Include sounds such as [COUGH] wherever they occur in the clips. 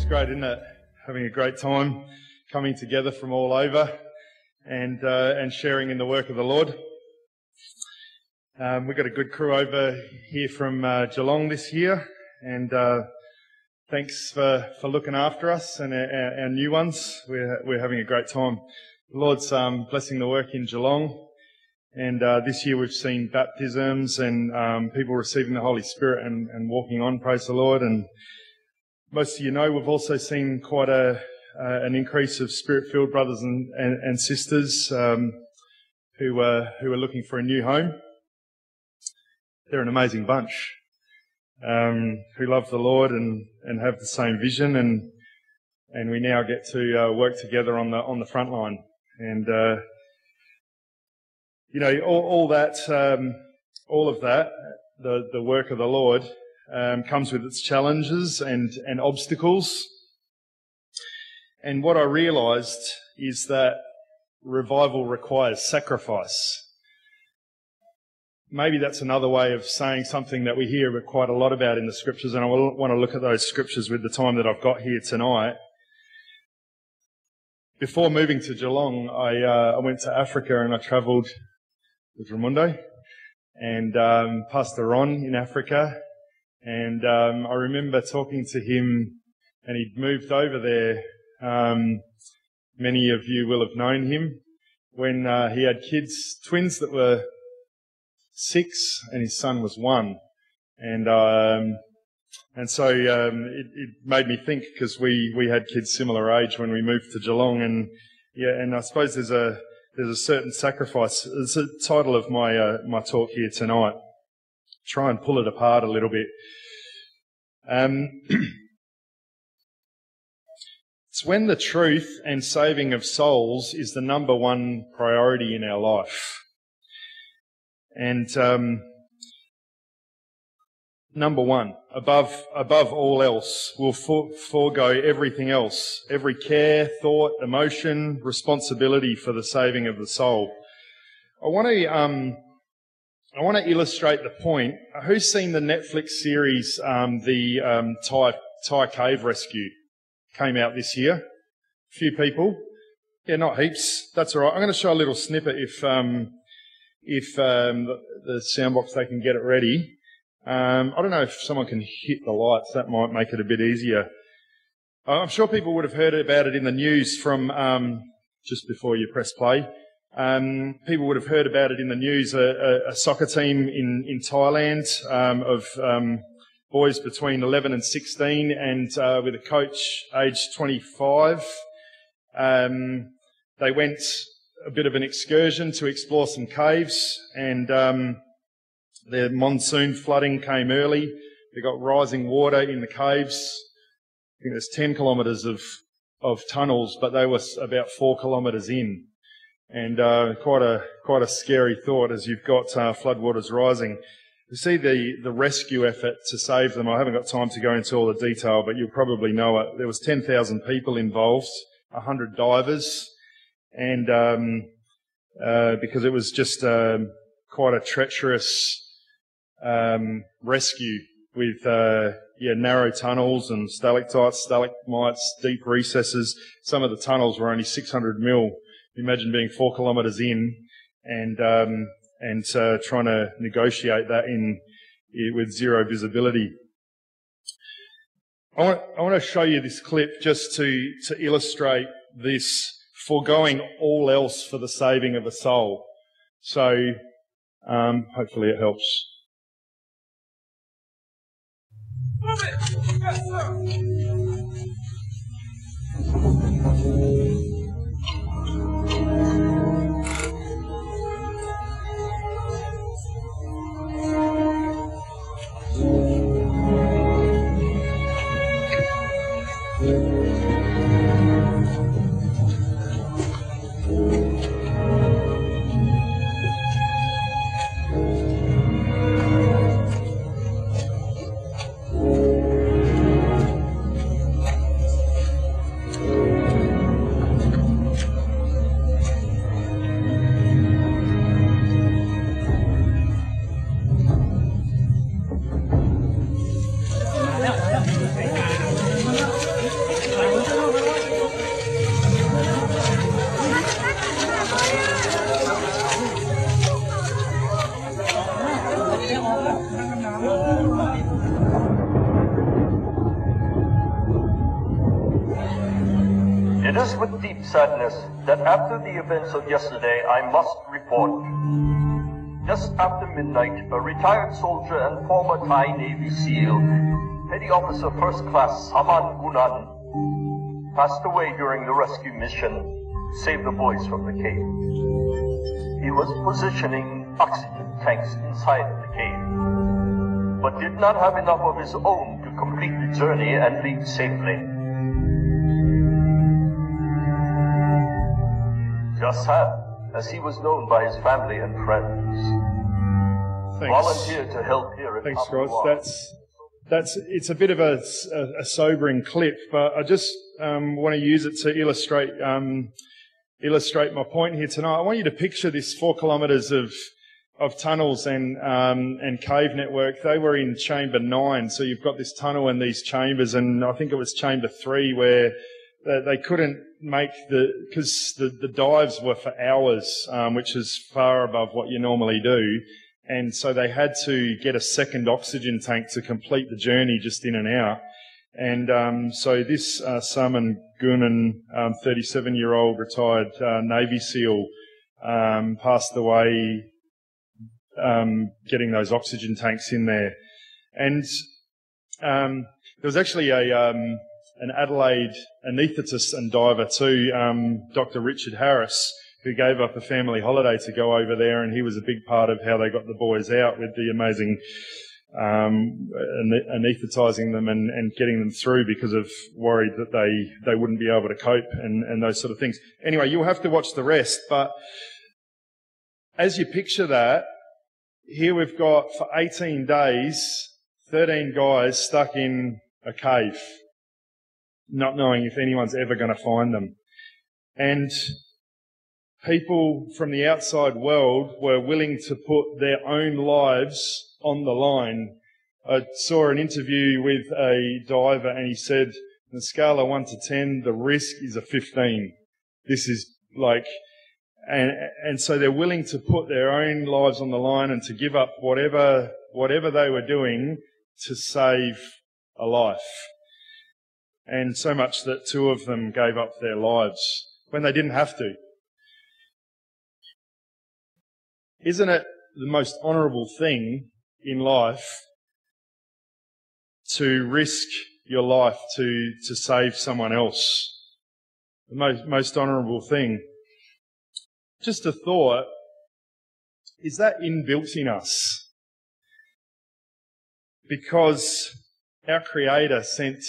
It's great, isn't it? Having a great time coming together from all over and, uh, and sharing in the work of the Lord. Um, we've got a good crew over here from uh, Geelong this year, and uh, thanks for, for looking after us and our, our new ones. We're, we're having a great time. The Lord's um, blessing the work in Geelong, and uh, this year we've seen baptisms and um, people receiving the Holy Spirit and, and walking on. Praise the Lord! And most of you know, we've also seen quite a, uh, an increase of spirit-filled brothers and, and, and sisters um, who, are, who are looking for a new home. They're an amazing bunch um, who love the Lord and, and have the same vision, and and we now get to uh, work together on the on the front line. And uh, you know, all, all that, um, all of that, the the work of the Lord um, comes with its challenges and, and obstacles. And what I realized is that revival requires sacrifice. Maybe that's another way of saying something that we hear quite a lot about in the scriptures, and I want to look at those scriptures with the time that I've got here tonight. Before moving to Geelong, I, uh, I went to Africa and I travelled with Ramundo and um, Pastor Ron in Africa, and um, I remember talking to him, and he'd moved over there. Um, many of you will have known him when uh, he had kids, twins that were six, and his son was one. And um, and so um, it, it, made me think because we we had kids similar age when we moved to Geelong, and yeah, and I suppose there's a there's a certain sacrifice. It's the title of my uh, my talk here tonight try and pull it apart a little bit. Um, [CLEARS THROAT] it's when the truth and saving of souls is the number one priority in our life. And um, number one, above above all else, we'll for, forego everything else, every care, thought, emotion, responsibility for the saving of the soul. I want to um, I want to illustrate the point. Who's seen the Netflix series, um, the um, Thai, Thai Cave Rescue? Came out this year. A few people. Yeah, not heaps. That's all right. I'm going to show a little snippet if um, if um, the, the soundbox they can get it ready. Um, I don't know if someone can hit the lights. That might make it a bit easier. I'm sure people would have heard about it in the news from um, just before you press play. Um, people would have heard about it in the news. A, a, a soccer team in in Thailand um, of um, boys between 11 and 16, and uh, with a coach aged 25. Um, they went a bit of an excursion to explore some caves, and um, the monsoon flooding came early. They got rising water in the caves. I think there's 10 kilometres of of tunnels, but they were about four kilometres in and uh, quite a quite a scary thought as you've got uh, floodwaters rising. You see the, the rescue effort to save them. I haven't got time to go into all the detail, but you'll probably know it. There was 10,000 people involved, 100 divers, and um, uh, because it was just um, quite a treacherous um, rescue with uh, yeah narrow tunnels and stalactites, stalagmites, deep recesses. Some of the tunnels were only 600 mil imagine being four kilometres in and um, and uh, trying to negotiate that in with zero visibility. I want, I want to show you this clip just to, to illustrate this foregoing all else for the saving of a soul. So um, hopefully it helps. Sadness that after the events of yesterday, I must report. Just after midnight, a retired soldier and former Thai Navy SEAL, Petty Officer First Class Saman Gunan, passed away during the rescue mission save the boys from the cave. He was positioning oxygen tanks inside the cave, but did not have enough of his own to complete the journey and leave safely. As he was known by his family and friends, Thanks. volunteered to help here at Thanks. Ross. That's that's it's a bit of a, a, a sobering clip, but I just um, want to use it to illustrate um, illustrate my point here tonight. I want you to picture this four kilometres of of tunnels and um, and cave network. They were in chamber nine, so you've got this tunnel and these chambers, and I think it was chamber three where they, they couldn't make the because the, the dives were for hours, um, which is far above what you normally do. And so they had to get a second oxygen tank to complete the journey just in and out. And um, so this uh, Saman Gunan, um, 37-year-old retired uh, Navy SEAL, um, passed away um, getting those oxygen tanks in there. And um, there was actually a an Adelaide anaesthetist and diver too, um, Dr. Richard Harris, who gave up a family holiday to go over there, and he was a big part of how they got the boys out with the amazing um, anaesthetising them and, and getting them through because of worried that they, they wouldn't be able to cope and, and those sort of things. Anyway, you'll have to watch the rest, but as you picture that, here we've got for 18 days, 13 guys stuck in a cave, not knowing if anyone's ever going to find them. And people from the outside world were willing to put their own lives on the line. I saw an interview with a diver and he said, on a scale of 1 to 10, the risk is a 15. This is like, and, and so they're willing to put their own lives on the line and to give up whatever, whatever they were doing to save a life. And so much that two of them gave up their lives when they didn't have to. Isn't it the most honourable thing in life to risk your life to, to save someone else? The most, most honourable thing. Just a thought, is that inbuilt in us? Because our Creator sent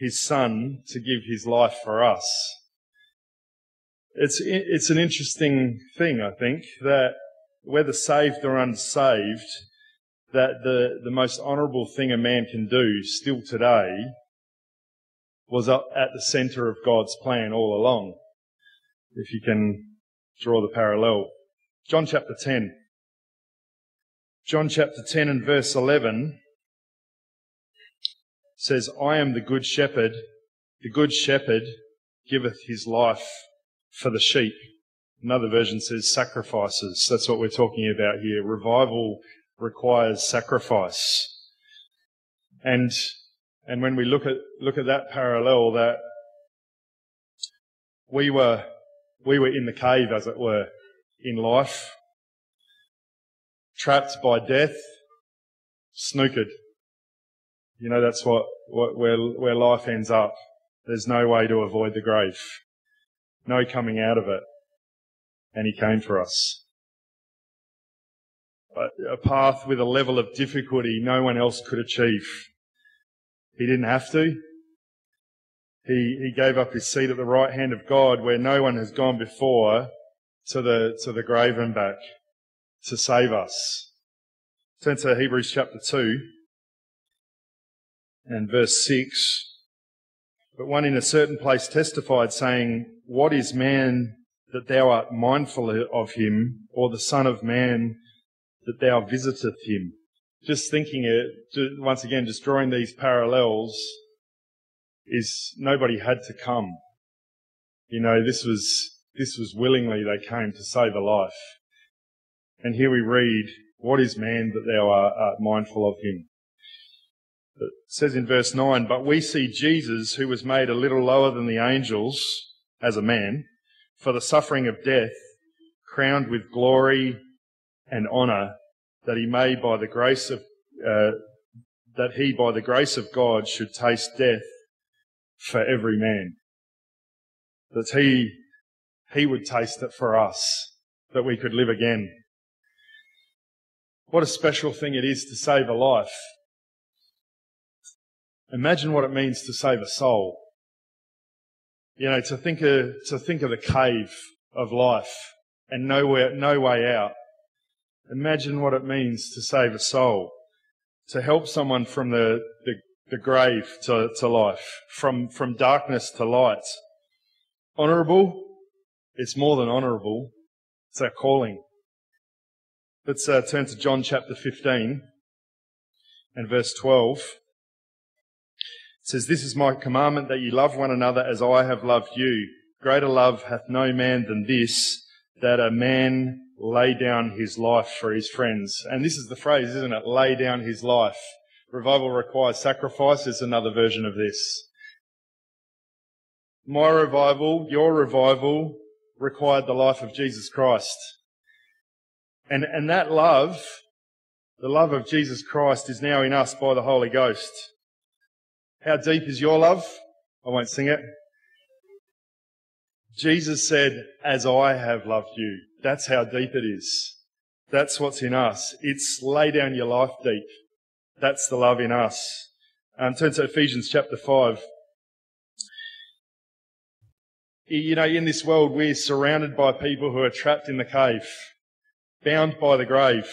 His Son to give His life for us. It's, it's an interesting thing, I think, that whether saved or unsaved, that the, the most honourable thing a man can do still today was up at the centre of God's plan all along. If you can draw the parallel. John chapter 10. John chapter 10 and verse 11 says, I am the good shepherd. The good shepherd giveth his life for the sheep. Another version says sacrifices. That's what we're talking about here. Revival requires sacrifice. And, and when we look at, look at that parallel that we were, we were in the cave, as it were, in life, trapped by death, snookered. You know, that's what, what, where, where life ends up. There's no way to avoid the grave. No coming out of it and he came for us. But a path with a level of difficulty no one else could achieve. He didn't have to. He, he gave up his seat at the right hand of God where no one has gone before to the, to the grave and back to save us. Turn to Hebrews chapter 2 and verse 6. But one in a certain place testified saying, what is man that thou art mindful of him, or the Son of Man that thou visiteth him. Just thinking it, once again, just drawing these parallels, is nobody had to come. You know, this was, this was willingly they came to save a life. And here we read, what is man that thou art mindful of him? It says in verse 9, but we see Jesus, who was made a little lower than the angels, as a man, for the suffering of death, crowned with glory and honour, that he may by the grace of, uh, that he by the grace of God should taste death for every man. That he, he would taste it for us, that we could live again. What a special thing it is to save a life. Imagine what it means to save a soul. You know, to think of, to think of the cave of life and nowhere, no way out. Imagine what it means to save a soul, to help someone from the, the, the grave to, to life, from, from darkness to light. Honourable? It's more than honourable. It's our calling. Let's uh, turn to John chapter 15 and verse 12. Says, This is my commandment that you love one another as I have loved you. Greater love hath no man than this, that a man lay down his life for his friends. And this is the phrase, isn't it? Lay down his life. Revival requires sacrifice is another version of this. My revival, your revival, required the life of Jesus Christ. And, and that love, the love of Jesus Christ is now in us by the Holy Ghost. How deep is your love? I won't sing it. Jesus said, as I have loved you. That's how deep it is. That's what's in us. It's lay down your life deep. That's the love in us. Um, turn to Ephesians chapter 5. You know, in this world, we're surrounded by people who are trapped in the cave, bound by the grave.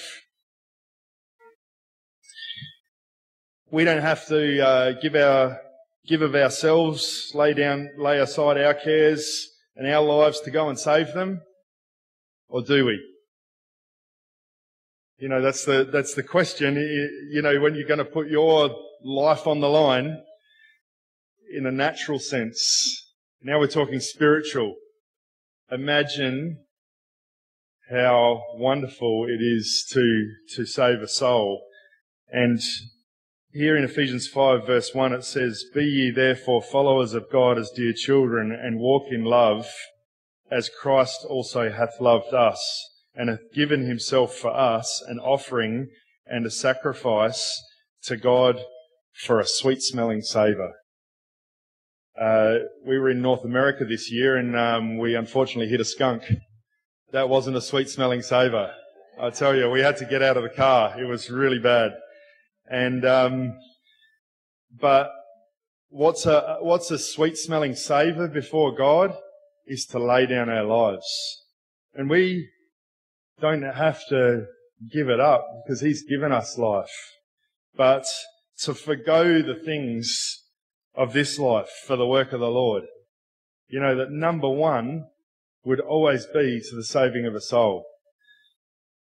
We don't have to uh, give our give of ourselves, lay down, lay aside our cares and our lives to go and save them. Or do we? You know, that's the, that's the question. You know, when you're going to put your life on the line in a natural sense. Now we're talking spiritual. Imagine how wonderful it is to, to save a soul. And here in Ephesians 5 verse 1 it says, Be ye therefore followers of God as dear children and walk in love as Christ also hath loved us and hath given himself for us an offering and a sacrifice to God for a sweet smelling savour. Uh, we were in North America this year and um, we unfortunately hit a skunk. That wasn't a sweet smelling savour. I tell you, we had to get out of the car. It was really bad. And, um, but what's a, what's a sweet smelling savour before God? is to lay down our lives. And we don't have to give it up because He's given us life. But to forego the things of this life for the work of the Lord. You know, that number one would always be to the saving of a soul.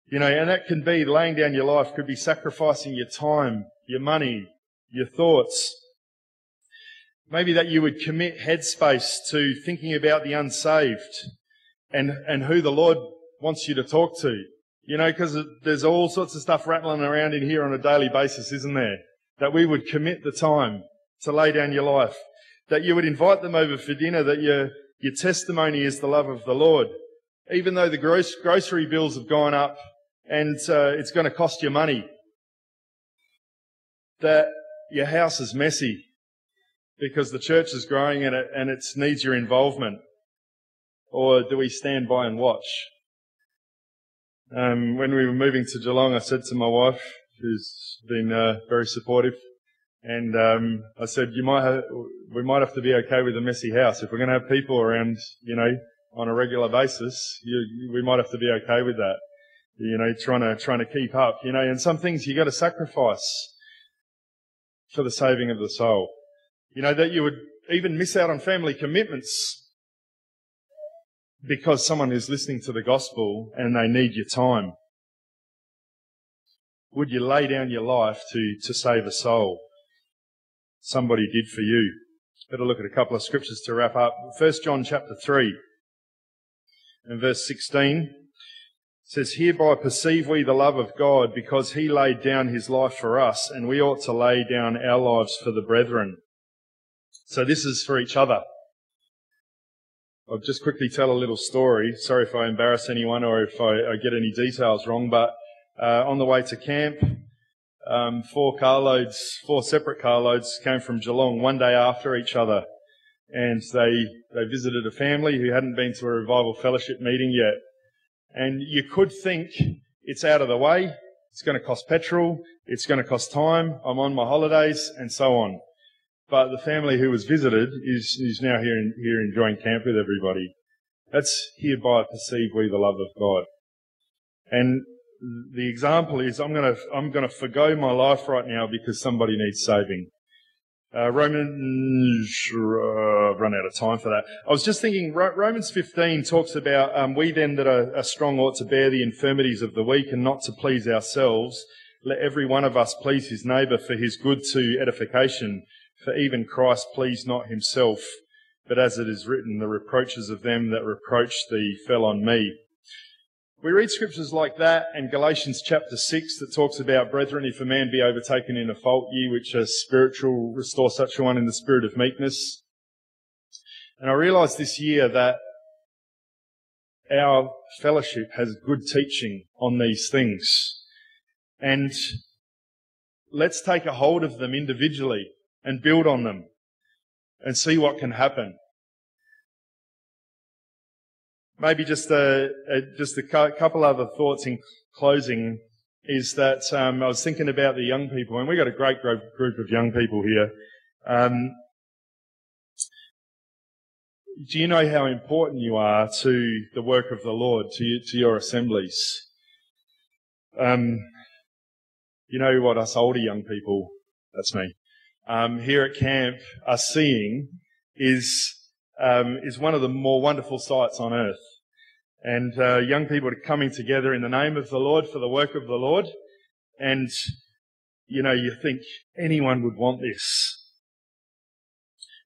You know, and that can be laying down your life, could be sacrificing your time, your money, your thoughts, Maybe that you would commit headspace to thinking about the unsaved and, and who the Lord wants you to talk to. You know, because there's all sorts of stuff rattling around in here on a daily basis, isn't there? That we would commit the time to lay down your life. That you would invite them over for dinner, that your, your testimony is the love of the Lord. Even though the gross, grocery bills have gone up and uh, it's going to cost you money. That your house is messy because the church is growing and it, and it needs your involvement? Or do we stand by and watch? Um, when we were moving to Geelong, I said to my wife, who's been uh, very supportive, and um, I said, "You might have, we might have to be okay with a messy house if we're going to have people around, you know, on a regular basis. You, we might have to be okay with that, you know, trying to trying to keep up, you know. And some things you got to sacrifice for the saving of the soul. You know, that you would even miss out on family commitments because someone is listening to the gospel and they need your time. Would you lay down your life to, to save a soul? Somebody did for you. Better look at a couple of scriptures to wrap up. First John chapter 3 and verse 16 says, Hereby perceive we the love of God because he laid down his life for us and we ought to lay down our lives for the brethren. So this is for each other. I'll just quickly tell a little story. Sorry if I embarrass anyone or if I, I get any details wrong, but uh, on the way to camp, um, four carloads, four separate carloads came from Geelong one day after each other, and they they visited a family who hadn't been to a revival fellowship meeting yet. And you could think it's out of the way, it's going to cost petrol, it's going to cost time, I'm on my holidays, and so on. But the family who was visited is, is now here, in, here enjoying camp with everybody. That's hereby perceive we the love of God. And the example is I'm going to, I'm going to forgo my life right now because somebody needs saving. Uh, Romans, uh, run out of time for that. I was just thinking, Romans 15 talks about, um, we then that are, are strong ought to bear the infirmities of the weak and not to please ourselves. Let every one of us please his neighbour for his good to edification. For even Christ pleased not himself, but as it is written, the reproaches of them that reproached thee fell on me. We read scriptures like that and Galatians chapter 6 that talks about, brethren, if a man be overtaken in a fault, ye which are spiritual, restore such a one in the spirit of meekness. And I realised this year that our fellowship has good teaching on these things. And let's take a hold of them individually and build on them and see what can happen. Maybe just a, a just a couple other thoughts in closing is that um, I was thinking about the young people, and we've got a great group of young people here. Um, do you know how important you are to the work of the Lord, to, you, to your assemblies? Um, you know what us older young people, that's me, um, here at camp are seeing is um, is one of the more wonderful sights on earth. And uh, young people are coming together in the name of the Lord for the work of the Lord. And, you know, you think anyone would want this.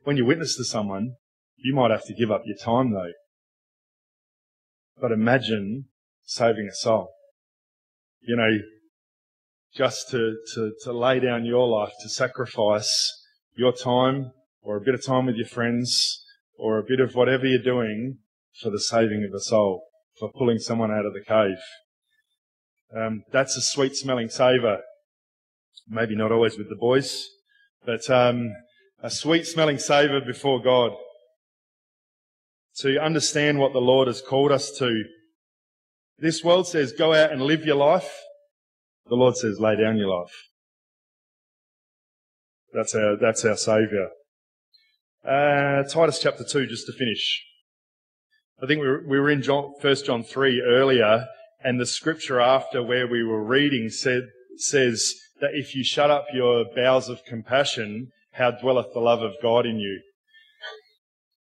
When you witness to someone, you might have to give up your time though. But imagine saving a soul. You know, just to, to, to lay down your life, to sacrifice your time or a bit of time with your friends or a bit of whatever you're doing for the saving of a soul, for pulling someone out of the cave. Um, that's a sweet smelling savour. Maybe not always with the boys, but um, a sweet smelling savour before God. To understand what the Lord has called us to. This world says, go out and live your life. The Lord says, lay down your life. That's our, that's our Saviour. Uh, Titus chapter 2, just to finish. I think we were, we were in John, 1 John 3 earlier, and the scripture after where we were reading said, says that if you shut up your bowels of compassion, how dwelleth the love of God in you?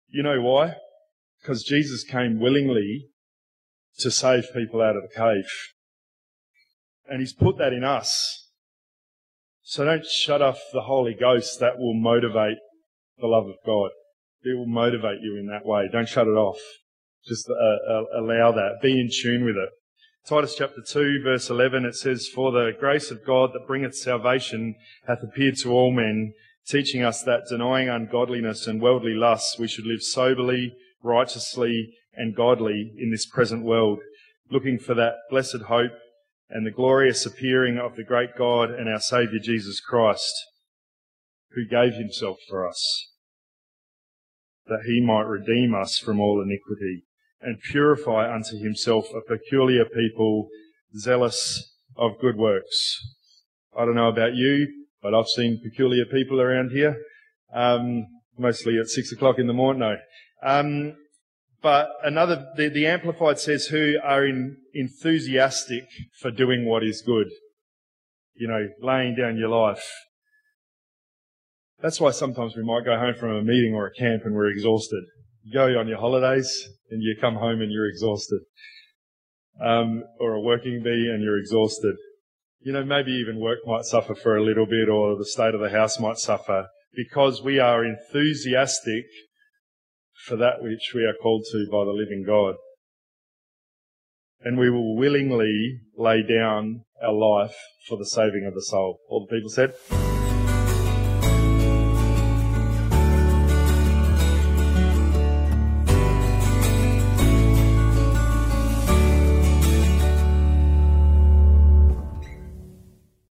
You know why? Because Jesus came willingly to save people out of the cave. And he's put that in us. So don't shut off the Holy Ghost. That will motivate the love of God. It will motivate you in that way. Don't shut it off. Just uh, uh, allow that. Be in tune with it. Titus chapter 2 verse 11 it says, For the grace of God that bringeth salvation hath appeared to all men, teaching us that denying ungodliness and worldly lusts, we should live soberly, righteously, and godly in this present world, looking for that blessed hope and the glorious appearing of the great God and our Saviour Jesus Christ, who gave himself for us, that he might redeem us from all iniquity and purify unto himself a peculiar people, zealous of good works. I don't know about you, but I've seen peculiar people around here, um, mostly at six o'clock in the morning. No. Um, but another, the, the Amplified says, who are in, enthusiastic for doing what is good. You know, laying down your life. That's why sometimes we might go home from a meeting or a camp and we're exhausted. Go on your holidays and you come home and you're exhausted. Um, or a working bee and you're exhausted. You know, maybe even work might suffer for a little bit or the state of the house might suffer because we are enthusiastic for that which we are called to by the living God. And we will willingly lay down our life for the saving of the soul. All the people said.